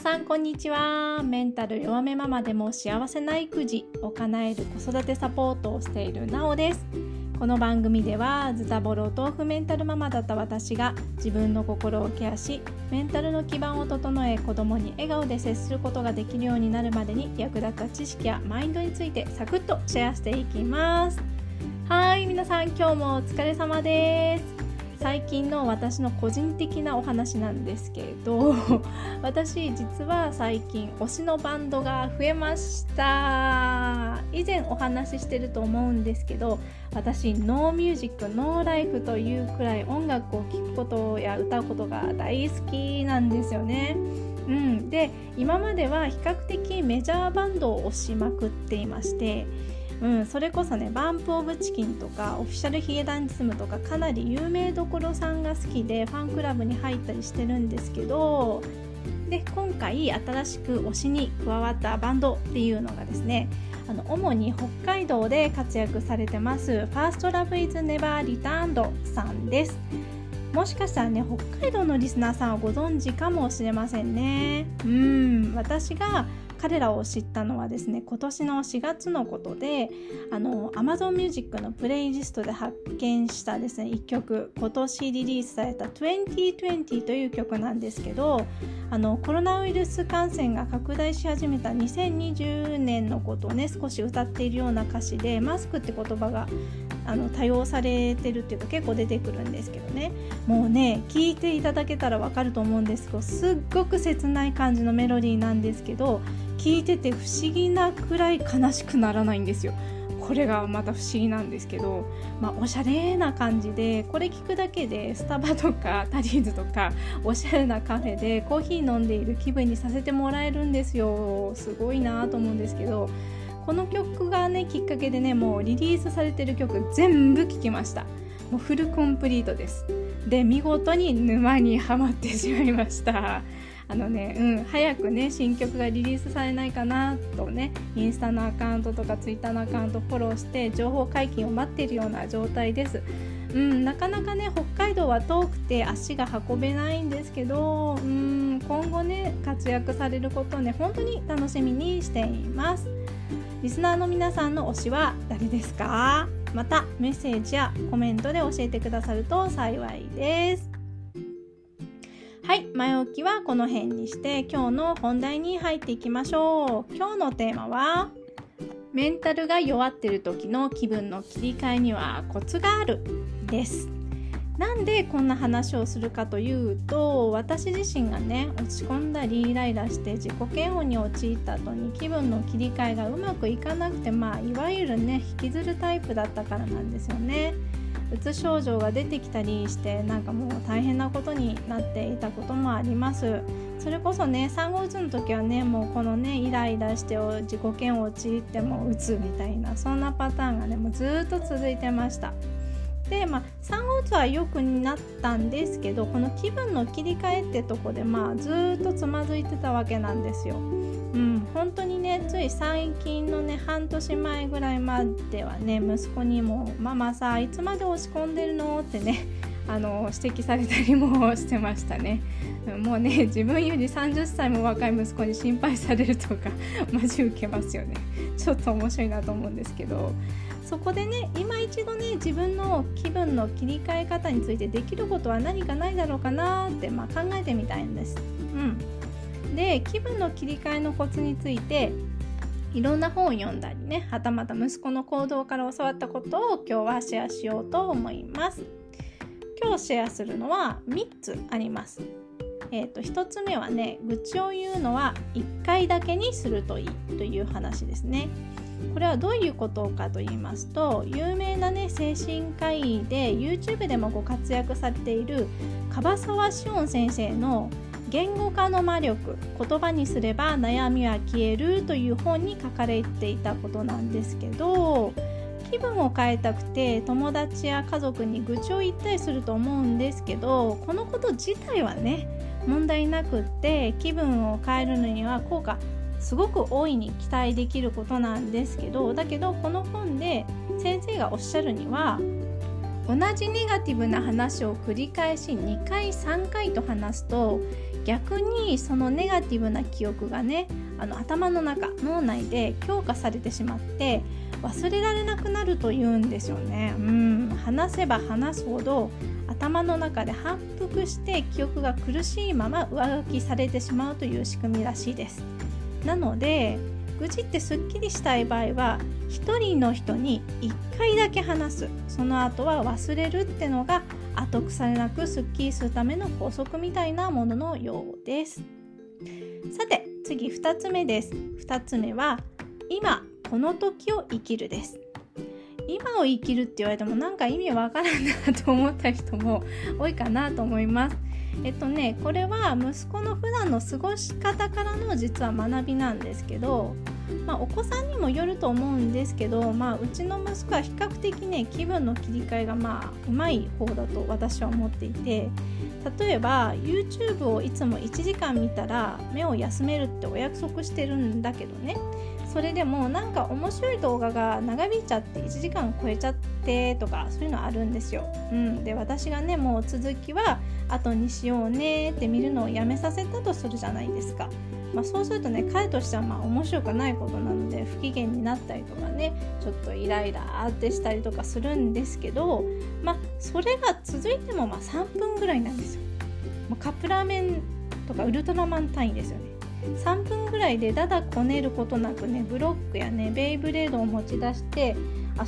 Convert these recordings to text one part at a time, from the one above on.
さんこんにちは。メンタル弱めママでも幸せな育児を叶える子育てサポートをしているなおです。この番組ではズタボロ豆腐メンタルママだった私が自分の心をケアしメンタルの基盤を整え子供に笑顔で接することができるようになるまでに役立った知識やマインドについてサクッとシェアしていきます。はい皆さん今日もお疲れ様です。最近の私の個人的なお話なんですけれど 私実は最近推しのバンドが増えました。以前お話ししてると思うんですけど私ノーミュージックノーライフというくらい音楽を聴くことや歌うことが大好きなんですよね。うん、で今までは比較的メジャーバンドを推しまくっていましてうん、それこそねバンプ・オブ・チキンとかオフィシャルヒゲダンディズムとかかなり有名どころさんが好きでファンクラブに入ったりしてるんですけどで今回新しく推しに加わったバンドっていうのがですねあの主に北海道で活躍されてますファーストラブイズネバーリターンドさんです。もしかしたらね北海道のリスナーさんはご存知かもしれませんね。うん私が彼らを知ったのはですね今年の4月のことであの Amazon Music のプレイリストで発見したですね1曲今年リリースされた2020という曲なんですけどあのコロナウイルス感染が拡大し始めた2020年のことをね少し歌っているような歌詞でマスクって言葉があの多用されてるっていうか結構出てくるんですけどね。もうね聞いていただけたらわかると思うんですけどすっごく切ない感じのメロディーなんですけど聞いてて不思議なくらい悲しくならないんですよ。これがまた不思議なんですけど、まあ、おしゃれな感じでこれ聞くだけでスタバとかタリーズとかおしゃれなカフェでコーヒー飲んでいる気分にさせてもらえるんですよ。すごいなと思うんですけどこの曲がねきっかけでねもうリリースされてる曲全部聴きました。もうフルコンプリートです。で見事に沼にはまってしまいました。あのね、うん、早くね新曲がリリースされないかなとねインスタのアカウントとかツイッターのアカウントフォローして情報解禁を待っているような状態です。うん、なかなかね北海道は遠くて足が運べないんですけど、うん、今後ね活躍されることをね本当に楽しみにしています。リスナーの皆さんの推しは誰ですか？またメッセージやコメントで教えてくださると幸いです。はい前置きはこの辺にして今日の本題に入っていきましょう。今日のテーマはメンタルが弱ってる時の気分の切り替えにはコツがある。です。なんでこんな話をするかというと私自身がね落ち込んだりイライラして自己嫌悪に陥った後に気分の切り替えがうまくいかなくてまあいわゆるね引きずるタイプだったからなんですよね。うつ症状が出てきたりしてなんかもう大変なことになっていたこともあります。それこそね産後うつの時はねもうこのねイライラして自己嫌悪を陥ってもうつみたいなそんなパターンがねもうずっと続いてました。でまあ産後うつはよくなったんですけどこの気分の切り替えってとこでまあずっとつまずいてたわけなんですようん、本当にねつい最近のね半年前ぐらいまではね息子にも「ママさいつまで落ち込んでるの?」ってね あの指摘されたりもしてましたね。もうね自分より30歳も若い息子に心配されるとか マジ受けますよね。ちょっと面白いなと思うんですけどそこでね今一度ね自分の気分の切り替え方についてできることは何かないだろうかなって、まあ、考えてみたいんです。うん。で気分の切り替えのコツについていろんな本を読んだりねはたまた息子の行動から教わったことを今日はシェアしようと思います。今日シェアするのは3つあります。えーと、1つ目はね愚痴を言うのは1回だけにするといいという話ですね。これはどういうことかと言いますと有名なね精神科医で YouTube でもご活躍されている樺沢志音先生の言語化の魔力言葉にすれば悩みは消えるという本に書かれていたことなんですけど気分を変えたくて友達や家族に愚痴を言ったりすると思うんですけどこのこと自体はね問題なくって気分を変えるのには効果すごく大いに期待できることなんですけどだけどこの本で先生がおっしゃるには同じネガティブな話を繰り返し2回3回と話すと逆にそのネガティブな記憶がねあの頭の中脳内で強化されてしまって忘れられなくなるというんですよね。うん話せば話すほど頭の中で反復して記憶が苦しいまま上書きされてしまうという仕組みらしいです。なので愚痴ってすっきりしたい場合は1人の人に1回だけ話す。その後は忘れるってのが後腐れなくすっきりするための法則みたいなもののようです。さて次2つ目です。2つ目は今この時を生きるです。今を生きるって言われてもなんか意味わからんなと思った人も多いかなと思います。えっとねこれは息子の普段の過ごし方からの実は学びなんですけど、まあ、お子さんにもよると思うんですけど、まあ、うちの息子は比較的ね気分の切り替えがまあうまい方だと私は思っていて例えば YouTube をいつも1時間見たら目を休めるってお約束してるんだけどね。それでもなんか面白い動画が長引いちゃって1時間超えちゃってとかそういうのあるんですよ。うん、で私がねもう続きは後にしようねって見るのをやめさせたとするじゃないですか。まあ、そうするとね彼としてはまあ面白くないことなので不機嫌になったりとかねちょっとイライラってしたりとかするんですけど、まあ、それが続いてもまあ3分ぐらいなんですよ。カップラーメンとかウルトラマン単位ですよね。3分いでだだこねることなくねブロックやねベイブレードを持ち出して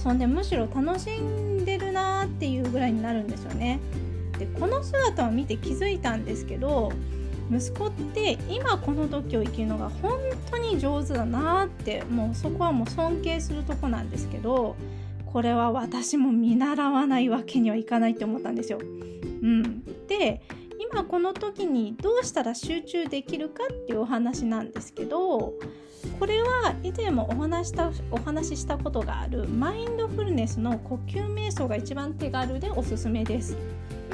遊んでむしろ楽しんでるなーっていうぐらいになるんですよね。でこの姿を見て気づいたんですけど息子って今この時を生きるのが本当に上手だなってもうそこはもう尊敬するとこなんですけどこれは私も見習わないわけにはいかないって思ったんですよ。うん、で今この時にどうしたら集中できるかっていうお話なんですけどこれは以前もお話したお話ししたことがあるマインドフルネスの呼吸瞑想が一番手軽でおすすめです。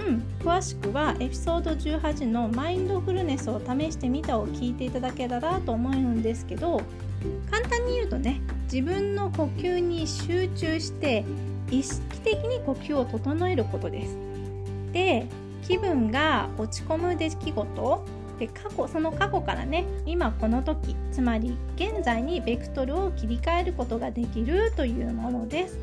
うん、詳しくはエピソード18のマインドフルネスを試してみたを聞いていただけたらと思うんですけど簡単に言うとね自分の呼吸に集中して意識的に呼吸を整えることです。で気分が落ち込む出来事で過去その過去からね今この時つまり現在にベクトルを切り替えることができるというものです。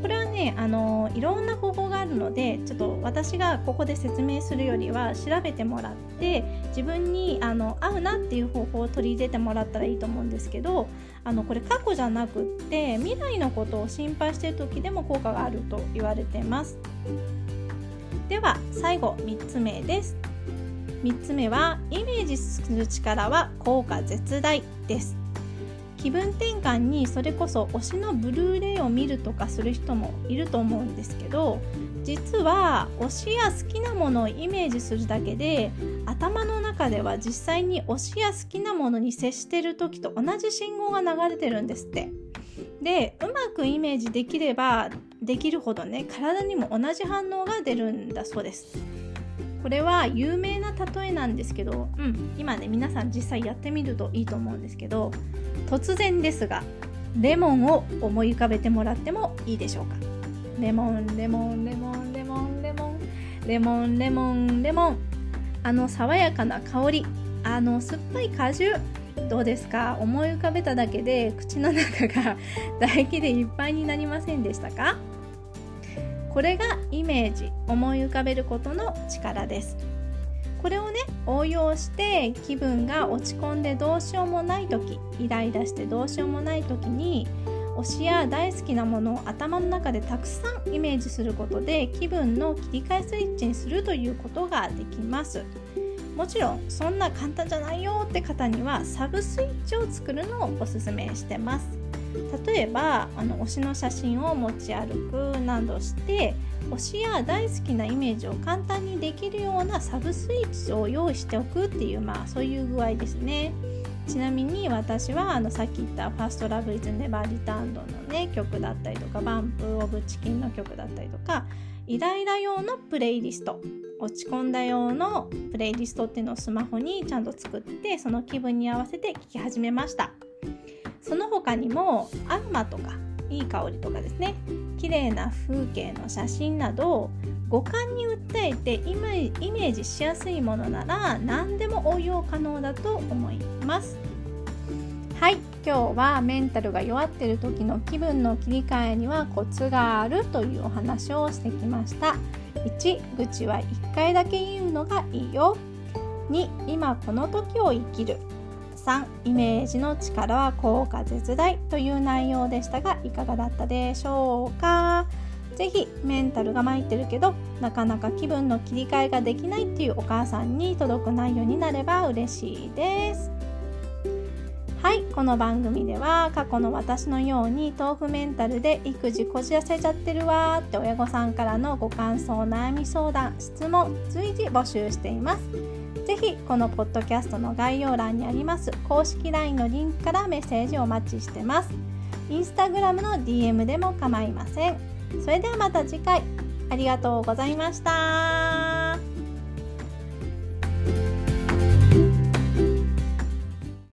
これはねあのいろんな方法があるのでちょっと私がここで説明するよりは調べてもらって自分にあの合うなっていう方法を取り入れてもらったらいいと思うんですけどあのこれ過去じゃなくって未来のことを心配してる時でも効果があると言われてます。では最後3つ目です。3つ目はイメージする力は効果絶大です。気分転換にそれこそ推しのブルーレイを見るとかする人もいると思うんですけど実は推しや好きなものをイメージするだけで頭の中では実際に推しや好きなものに接してる時と同じ信号が流れてるんですって。でうまくイメージできればできるほどね体にも同じ反応が出るんだそうです。これは有名な例えなんですけど、うん、今ね皆さん実際やってみるといいと思うんですけど突然ですがレモンを思い浮かべてもらってもいいでしょうか？レモンレモンレモンレモンレモン。レモンレモンレモン。あの爽やかな香り。あの酸っぱい果汁。どうですか？思い浮かべただけで口の中が 唾液でいっぱいになりませんでしたか？これがイメージ思い浮かべることの力です。これをね応用して気分が落ち込んでどうしようもない時イライラしてどうしようもない時に推しや大好きなものを頭の中でたくさんイメージすることで気分の切り替えスイッチにするということができます。もちろんそんな簡単じゃないよって方にはサブスイッチを作るのをおすすめしてます。例えばあの推しの写真を持ち歩くなどして推しや大好きなイメージを簡単にできるようなサブスイッチを用意しておくっていうまあそういう具合ですね。ちなみに私はあのさっき言った「ファーストラブイズネバーリターンドのね曲だったりとかバンプオブチキンの曲だったりとかイライラ用のプレイリスト落ち込んだ用のプレイリストっていうのをスマホにちゃんと作ってその気分に合わせて聴き始めました。その他にもアロマとかいい香りとかですね。綺麗な風景の写真など五感に訴えてイメージしやすいものなら何でも応用可能だと思います。はい。今日はメンタルが弱ってる時の気分の切り替えにはコツがあるというお話をしてきました。1愚痴は1回だけ言うのがいいよ。2今この時を生きる。3イメージの力は効果絶大という内容でしたがいかがだったでしょうか？是非メンタルが参ってるけどなかなか気分の切り替えができないっていうお母さんに届く内容になれば嬉しいです。はいこの番組では過去の私のように豆腐メンタルで育児こじらせちゃってるわって親御さんからのご感想悩み相談質問随時募集しています。ぜひこのポッドキャストの概要欄にあります公式 LINE のリンクからメッセージをお待ちしてます。インスタグラムの DM でも構いません。それではまた次回ありがとうございました。